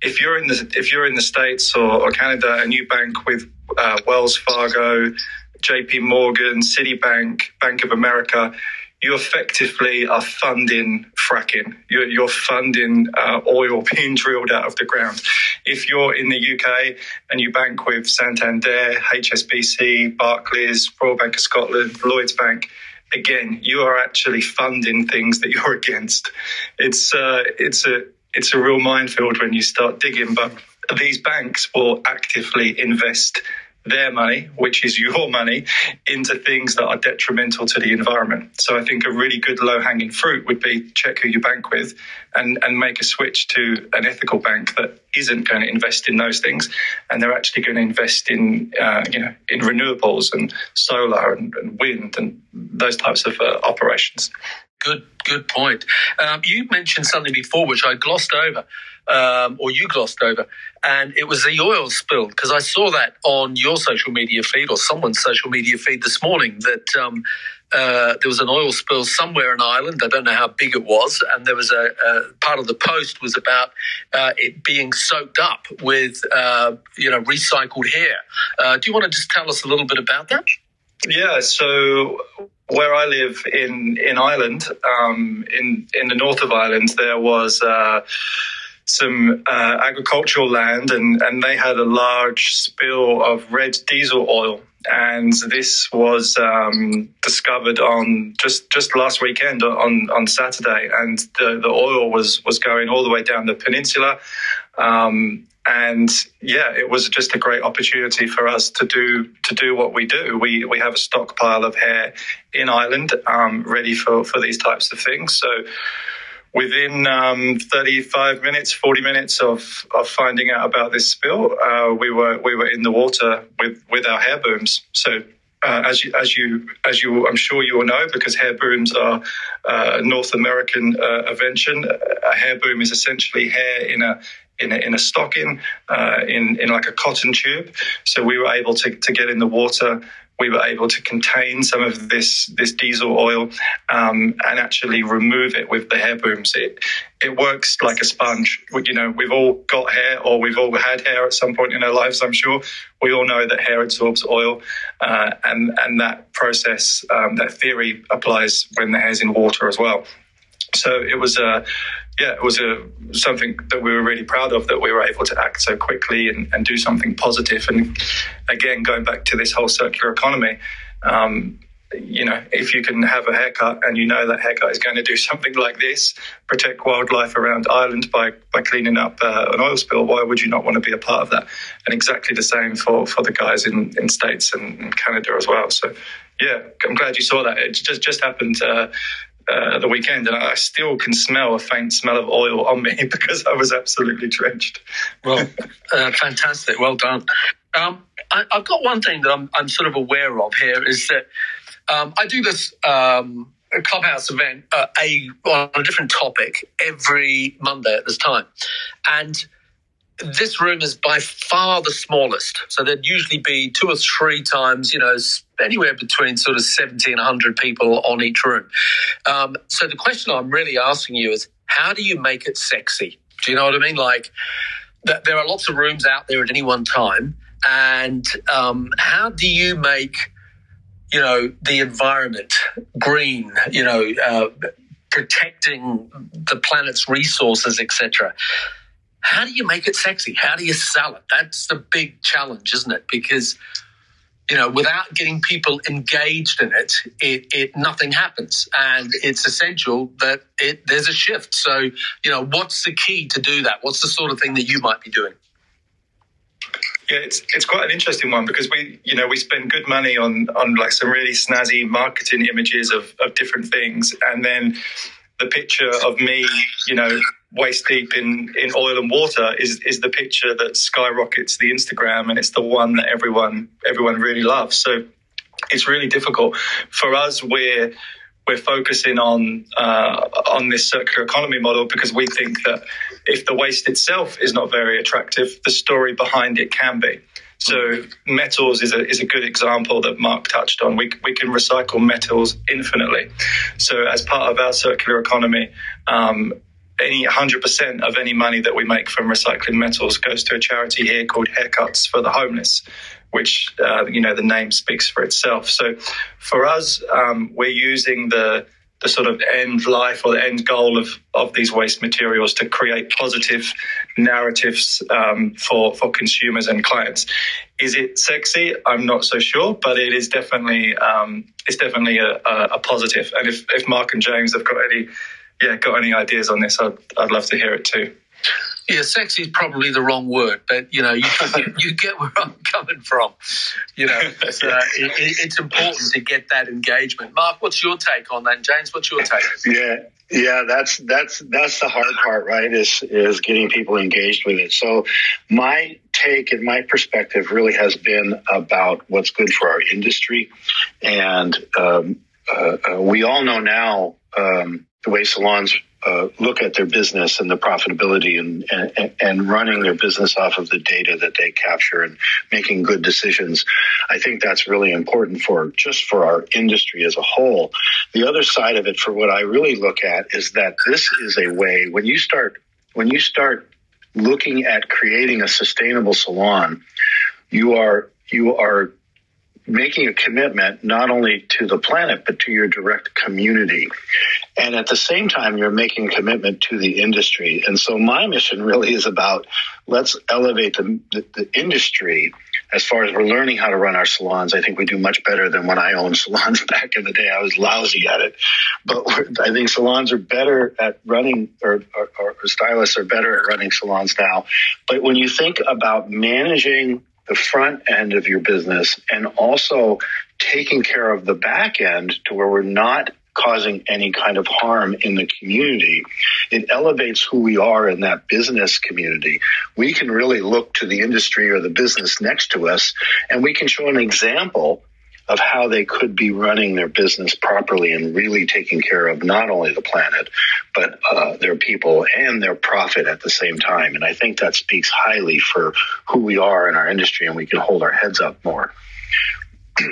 if you're in the if you're in the states or, or Canada and you bank with uh, Wells Fargo, J.P. Morgan, Citibank, Bank of America you effectively are funding fracking. You're, you're funding uh, oil being drilled out of the ground. If you're in the UK and you bank with Santander, HSBC, Barclays, Royal Bank of Scotland, Lloyds Bank, again, you are actually funding things that you're against. It's uh, it's a it's a real minefield when you start digging, but these banks will actively invest their money, which is your money, into things that are detrimental to the environment. So I think a really good low hanging fruit would be check who you bank with and, and make a switch to an ethical bank that isn't going to invest in those things. And they're actually going to invest in, uh, you know, in renewables and solar and, and wind and those types of uh, operations. Good, good point. Um, you mentioned something before which I glossed over, um, or you glossed over, and it was the oil spill because I saw that on your social media feed or someone's social media feed this morning that um, uh, there was an oil spill somewhere in Ireland. I don't know how big it was, and there was a, a part of the post was about uh, it being soaked up with uh, you know recycled hair. Uh, do you want to just tell us a little bit about that? Yeah, so where I live in in Ireland, um, in in the north of Ireland, there was uh, some uh, agricultural land, and and they had a large spill of red diesel oil, and this was um, discovered on just just last weekend on on Saturday, and the the oil was was going all the way down the peninsula. Um, and yeah, it was just a great opportunity for us to do to do what we do. We we have a stockpile of hair in Ireland, um, ready for for these types of things. So within um, 35 minutes, 40 minutes of, of finding out about this spill, uh, we were we were in the water with with our hair booms. So. Uh, as you, as you, as you, I'm sure you will know, because hair booms are uh, North American uh, invention. A hair boom is essentially hair in a in a, in a stocking, uh, in in like a cotton tube. So we were able to to get in the water we were able to contain some of this this diesel oil um, and actually remove it with the hair booms. It it works like a sponge. You know, we've all got hair, or we've all had hair at some point in our lives. I'm sure we all know that hair absorbs oil, uh, and and that process, um, that theory applies when the hair's in water as well. So it was a yeah, it was a something that we were really proud of that we were able to act so quickly and, and do something positive. And again, going back to this whole circular economy, um, you know, if you can have a haircut and you know that haircut is going to do something like this, protect wildlife around Ireland by by cleaning up uh, an oil spill, why would you not want to be a part of that? And exactly the same for for the guys in in states and, Canada as well. So. Yeah, I'm glad you saw that. It just just happened uh, uh, the weekend, and I still can smell a faint smell of oil on me because I was absolutely drenched. Well, uh, fantastic. Well done. Um, I, have got one thing that I'm, I'm, sort of aware of here is that um, I do this um, clubhouse event, uh, a on a different topic every Monday at this time, and this room is by far the smallest. So there'd usually be two or three times, you know, anywhere between sort of 70 and 100 people on each room. Um, so the question I'm really asking you is how do you make it sexy? Do you know what I mean? Like, th- there are lots of rooms out there at any one time. And um, how do you make, you know, the environment green, you know, uh, protecting the planet's resources, etc.? How do you make it sexy? How do you sell it? That's the big challenge, isn't it? Because you know, without getting people engaged in it, it, it nothing happens, and it's essential that it there's a shift. So, you know, what's the key to do that? What's the sort of thing that you might be doing? Yeah, it's it's quite an interesting one because we, you know, we spend good money on on like some really snazzy marketing images of of different things, and then the picture of me, you know, waist deep in, in oil and water is is the picture that skyrockets the Instagram and it's the one that everyone everyone really loves. So it's really difficult for us. We're we're focusing on uh, on this circular economy model because we think that if the waste itself is not very attractive, the story behind it can be. So metals is a is a good example that Mark touched on. We we can recycle metals infinitely. So as part of our circular economy, um, any 100% of any money that we make from recycling metals goes to a charity here called Haircuts for the Homeless, which, uh, you know, the name speaks for itself. So for us, um, we're using the, the sort of end life or the end goal of, of these waste materials to create positive narratives um, for, for consumers and clients. Is it sexy? I'm not so sure, but it is definitely um, it's definitely a, a, a positive. And if, if Mark and James have got any yeah, got any ideas on this, I'd, I'd love to hear it too. Yeah, sexy is probably the wrong word, but you know, you, you get where I'm coming from. You know, it's, uh, it, it's important to get that engagement. Mark, what's your take on that? James, what's your take? Yeah, yeah, that's that's that's the hard part, right? Is is getting people engaged with it. So, my take and my perspective really has been about what's good for our industry, and um, uh, uh, we all know now. Um, the way salons uh, look at their business and the profitability and, and, and running their business off of the data that they capture and making good decisions. I think that's really important for just for our industry as a whole. The other side of it for what I really look at is that this is a way when you start when you start looking at creating a sustainable salon, you are you are making a commitment not only to the planet but to your direct community. And at the same time you're making a commitment to the industry. And so my mission really is about let's elevate the, the, the industry. As far as we're learning how to run our salons i think we do much better than when i owned salons back in the day. I was lousy at it. But i think salons are better at running or, or, or stylists are better at running salons now. But when you think about managing the front end of your business and also taking care of the back end to where we're not causing any kind of harm in the community. It elevates who we are in that business community. We can really look to the industry or the business next to us and we can show an example of how they could be running their business properly and really taking care of not only the planet, but uh, their people and their profit at the same time. And I think that speaks highly for who we are in our industry, and we can hold our heads up more.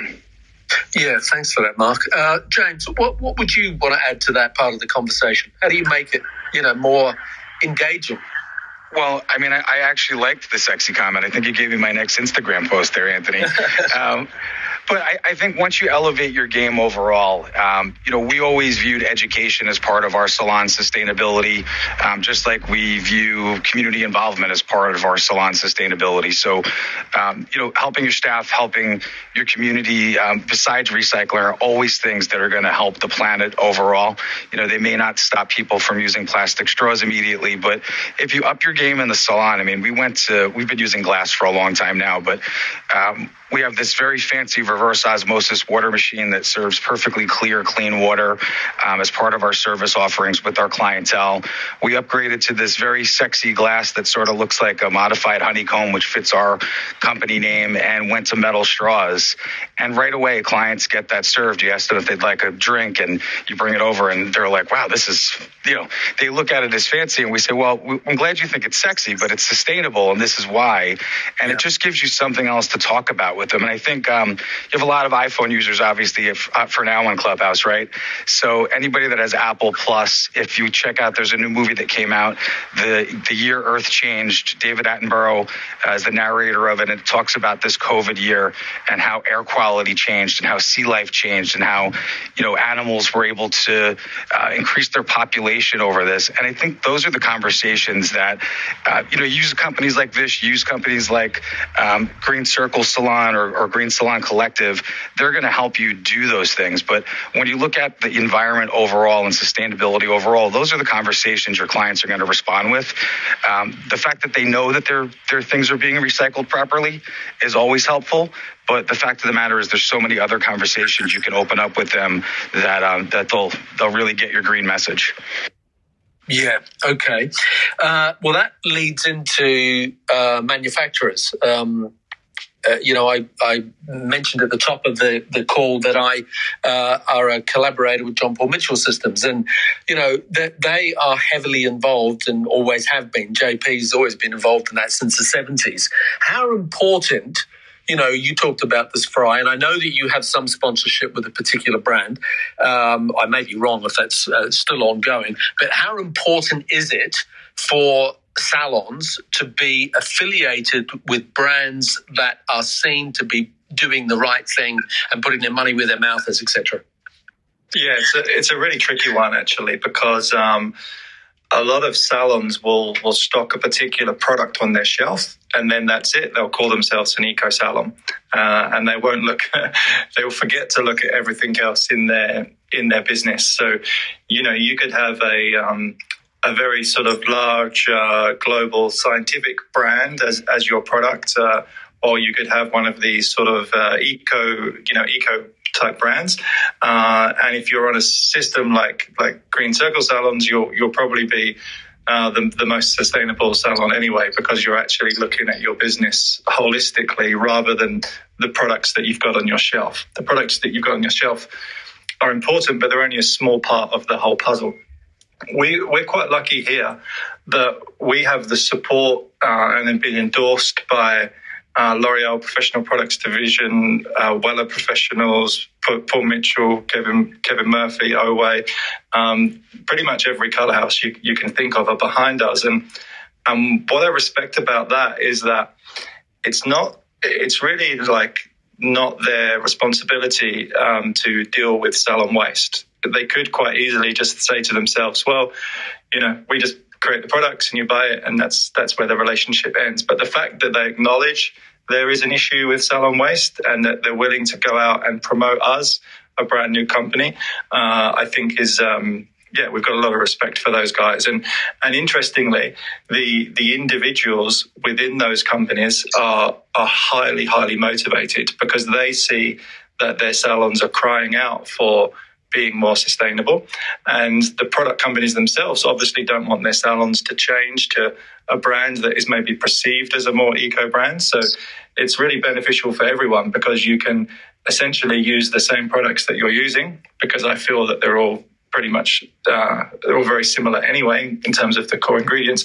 Yeah, thanks for that, Mark. Uh, James, what what would you want to add to that part of the conversation? How do you make it, you know, more engaging? Well, I mean, I, I actually liked the sexy comment. I think you gave me my next Instagram post there, Anthony. um, but I, I, think once you elevate your game overall, um, you know, we always viewed education as part of our salon sustainability, um, just like we view community involvement as part of our salon sustainability. So, um, you know, helping your staff, helping your community, um, besides recycling, are always things that are going to help the planet overall. You know, they may not stop people from using plastic straws immediately, but if you up your game in the salon, I mean, we went to, we've been using glass for a long time now, but um, we have this very fancy reverse osmosis water machine that serves perfectly clear, clean water um, as part of our service offerings with our clientele. We upgraded to this very sexy glass that sort of looks like a modified honeycomb, which fits our company name, and went to metal straws. And right away, clients get that served. You ask them if they'd like a drink, and you bring it over, and they're like, wow, this is, you know, they look at it as fancy. And we say, well, I'm glad you think it's sexy, but it's sustainable, and this is why. And yeah. it just gives you something else to talk about with them. And I think um, you have a lot of iPhone users, obviously, if, uh, for now on Clubhouse, right? So anybody that has Apple Plus, if you check out, there's a new movie that came out, the the year Earth changed. David Attenborough uh, the narrator of it, and it talks about this COVID year and how air quality changed and how sea life changed and how you know animals were able to uh, increase their population over this. And I think those are the conversations that uh, you know use companies like this, use companies like um, Green Circle Salon or, or Green Salon Collective, they're going to help you do those things. But when you look at the environment overall and sustainability overall, those are the conversations your clients are going to respond with. Um, the fact that they know that their their things are being recycled properly is always helpful. But the fact of the matter is, there's so many other conversations you can open up with them that um, that they'll they'll really get your green message. Yeah. Okay. Uh, well, that leads into uh, manufacturers. Um, uh, you know, I, I, mentioned at the top of the, the call that I uh, are a collaborator with John Paul Mitchell Systems, and you know that they are heavily involved and always have been. JP's always been involved in that since the seventies. How important? You know, you talked about this fry, and I know that you have some sponsorship with a particular brand. Um, I may be wrong if that's uh, still ongoing, but how important is it for salons to be affiliated with brands that are seen to be doing the right thing and putting their money where their mouth is, etc. Yeah, it's a, it's a really tricky one actually because um, a lot of salons will will stock a particular product on their shelf and then that's it. They'll call themselves an eco salon, uh, and they won't look. they will forget to look at everything else in their in their business. So, you know, you could have a um, a very sort of large uh, global scientific brand as, as your product, uh, or you could have one of these sort of uh, eco, you know, eco type brands. Uh, and if you're on a system like like Green Circle salons, you'll you'll probably be uh, the, the most sustainable salon anyway, because you're actually looking at your business holistically rather than the products that you've got on your shelf. The products that you've got on your shelf are important, but they're only a small part of the whole puzzle we, we're quite lucky here that we have the support uh, and have been endorsed by uh, L'Oreal Professional Products Division, uh, Wella Professionals, Paul Mitchell, Kevin Kevin Murphy, Oway, um, pretty much every colour house you, you can think of are behind us. And and what I respect about that is that it's not it's really like not their responsibility um, to deal with salon waste they could quite easily just say to themselves, well, you know, we just create the products and you buy it, and that's that's where the relationship ends. But the fact that they acknowledge there is an issue with salon waste and that they're willing to go out and promote us, a brand new company, uh, I think is. Um, yeah, we've got a lot of respect for those guys, and and interestingly, the the individuals within those companies are are highly highly motivated because they see that their salons are crying out for being more sustainable. And the product companies themselves obviously don't want their salons to change to a brand that is maybe perceived as a more eco brand. So it's really beneficial for everyone because you can essentially use the same products that you're using because I feel that they're all pretty much uh, they're all very similar anyway in terms of the core ingredients.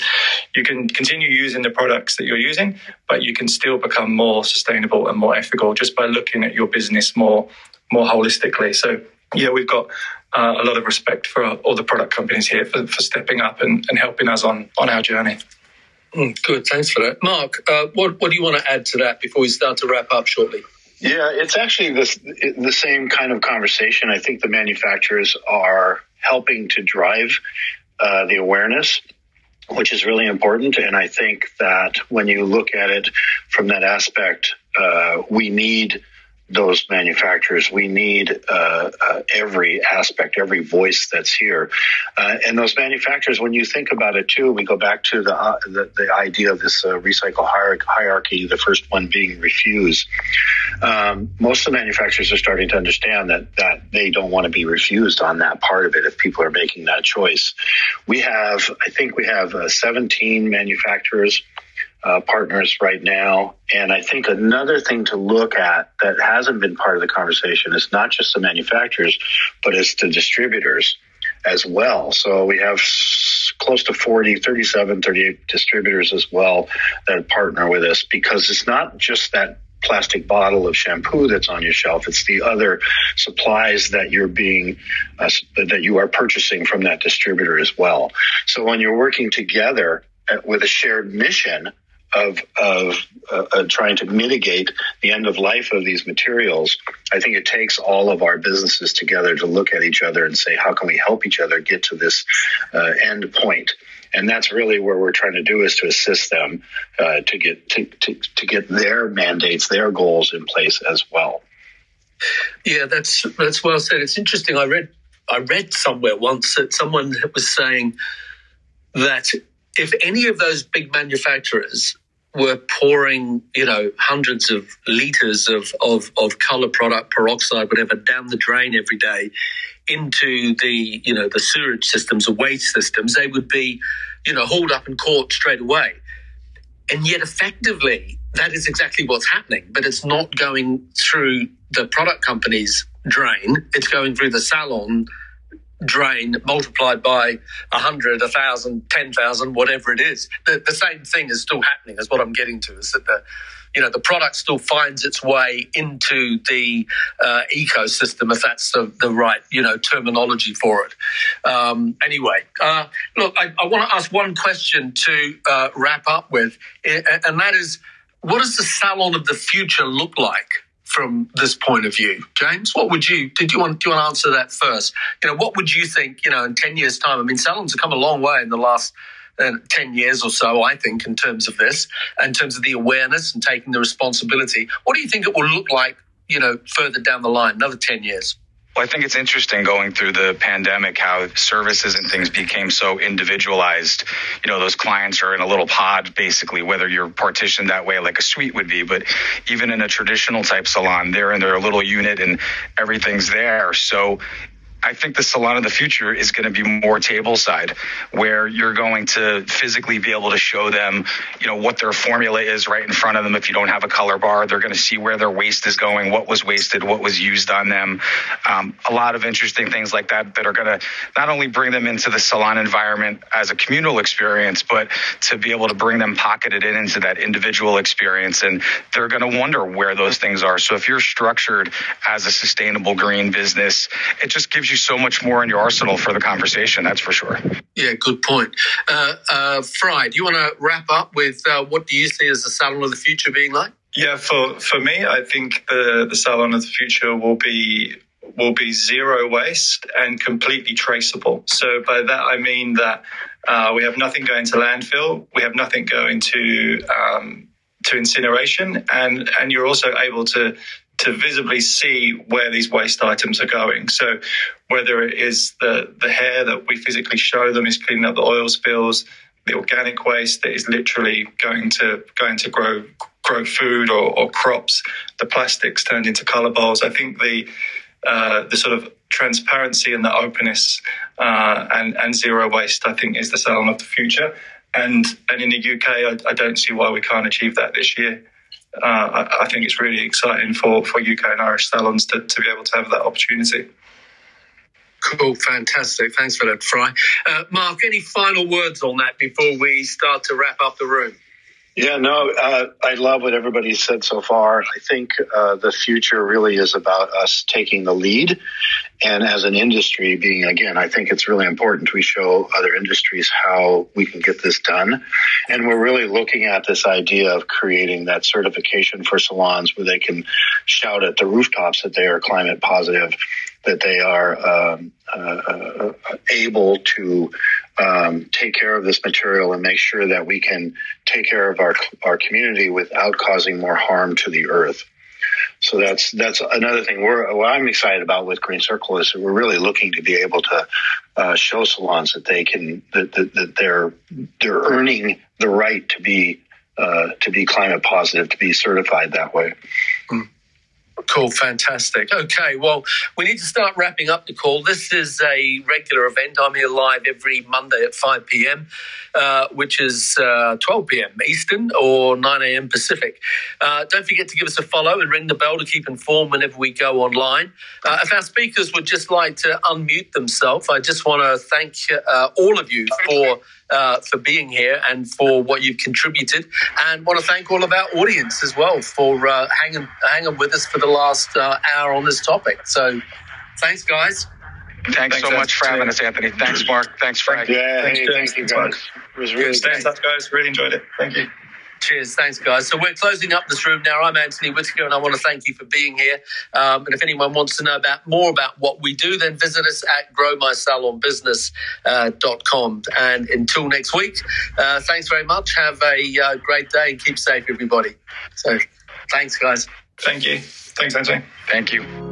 You can continue using the products that you're using, but you can still become more sustainable and more ethical just by looking at your business more more holistically. So yeah, we've got uh, a lot of respect for all the product companies here for, for stepping up and, and helping us on on our journey. Mm, good, thanks for that, Mark. Uh, what what do you want to add to that before we start to wrap up shortly? Yeah, it's actually the the same kind of conversation. I think the manufacturers are helping to drive uh, the awareness, which is really important. And I think that when you look at it from that aspect, uh, we need those manufacturers. We need uh, uh, every aspect, every voice that's here, uh, and those manufacturers. When you think about it, too, we go back to the uh, the, the, idea of this uh, recycle hierarchy. The first one being refuse. Um, most of the manufacturers are starting to understand that that they don't want to be refused on that part of it. If people are making that choice, we have, I think, we have uh, 17 manufacturers uh, partners right now. And I think another thing to look at that hasn't been part of the conversation is not just the manufacturers, but it's the distributors as well. So we have close to 40, 37, 38 distributors as well that partner with us because it's not just that plastic bottle of shampoo that's on your shelf. It's the other supplies that you're being uh, that you are purchasing from that distributor as well. So when you're working together uh, with a shared mission of of uh, uh, trying to mitigate the end of life of these materials, I think it takes all of our businesses together to look at each other and say, how can we help each other get to this uh, end point? And that's really where we're trying to do is to assist them uh, to get to, to, to get their mandates, their goals in place as well. Yeah, that's that's well said. It's interesting. I read I read somewhere once that someone was saying that if any of those big manufacturers were pouring, you know, hundreds of liters of, of, of color product, peroxide, whatever, down the drain every day into the, you know, the sewage systems or waste systems, they would be, you know, hauled up and caught straight away. And yet, effectively, that is exactly what's happening. But it's not going through the product company's drain, it's going through the salon drain multiplied by a hundred, a thousand, ten thousand, whatever it is. The, the same thing is still happening. Is what I'm getting to. Is that the you know the product still finds its way into the uh, ecosystem, if that's the, the right you know terminology for it. Um, anyway, uh, look, I, I want to ask one question to uh, wrap up with, and that is, what does the salon of the future look like? From this point of view. James, what would you did you want do you want to answer that first? You know, what would you think, you know, in 10 years time? I mean, salons have come a long way in the last uh, 10 years or so, I think, in terms of this, in terms of the awareness and taking the responsibility. What do you think it will look like, you know, further down the line, another 10 years? Well, I think it's interesting going through the pandemic how services and things became so individualized. You know, those clients are in a little pod, basically, whether you're partitioned that way like a suite would be. But even in a traditional type salon, they're in their little unit and everything's there. So I think the salon of the future is going to be more table side, where you're going to physically be able to show them, you know, what their formula is right in front of them. If you don't have a color bar, they're going to see where their waste is going, what was wasted, what was used on them. Um, a lot of interesting things like that that are going to not only bring them into the salon environment as a communal experience, but to be able to bring them pocketed in into that individual experience. And they're going to wonder where those things are. So if you're structured as a sustainable green business, it just gives you you so much more in your arsenal for the conversation. That's for sure. Yeah, good point. Uh, uh, Fry, do you want to wrap up with uh, what do you see as the salon of the future being like? Yeah, for for me, I think the the salon of the future will be will be zero waste and completely traceable. So by that I mean that uh, we have nothing going to landfill, we have nothing going to um, to incineration, and and you're also able to to visibly see where these waste items are going. So whether it is the, the hair that we physically show them is cleaning up the oil spills, the organic waste that is literally going to going to grow grow food or, or crops, the plastics turned into color bowls. I think the uh, the sort of transparency and the openness uh, and, and zero waste, I think, is the salon of the future. And and in the UK, I, I don't see why we can't achieve that this year. Uh, I, I, think it's really exciting for, for UK and Irish salons to, to be able to have that opportunity. Cool, fantastic. Thanks for that, Fry. Uh, Mark, any final words on that before we start to wrap up the room? Yeah, no, uh, I love what everybody said so far. I think uh, the future really is about us taking the lead. And as an industry being, again, I think it's really important we show other industries how we can get this done. And we're really looking at this idea of creating that certification for salons where they can shout at the rooftops that they are climate positive, that they are um, uh, uh able to um, take care of this material and make sure that we can take care of our our community without causing more harm to the earth. So that's that's another thing. We're what I'm excited about with Green Circle is we're really looking to be able to uh, show salons that they can that, that, that, they're they're earning the right to be uh, to be climate positive, to be certified that way. Mm. Cool, fantastic. Okay, well, we need to start wrapping up the call. This is a regular event. I'm here live every Monday at 5 p.m., uh, which is uh, 12 p.m. Eastern or 9 a.m. Pacific. Uh, don't forget to give us a follow and ring the bell to keep informed whenever we go online. Uh, if our speakers would just like to unmute themselves, I just want to thank uh, all of you for uh, for being here and for what you've contributed. And want to thank all of our audience as well for uh, hanging hanging with us for the last uh, hour on this topic. So, thanks, guys. Thanks, thanks so much for having us, Anthony. Thanks, Mark. Thanks, Frank. Yeah, thanks, hey, thank you, guys. It was really Stay guys. Really enjoyed it. Thank you. Cheers. Thanks, guys. So we're closing up this room now. I'm Anthony Whitaker, and I want to thank you for being here. Um, and if anyone wants to know about more about what we do, then visit us at growmysalonbusiness.com. Uh, and until next week, uh, thanks very much. Have a uh, great day and keep safe, everybody. So thanks, guys. Thank you. Thanks, Anthony. Thank you.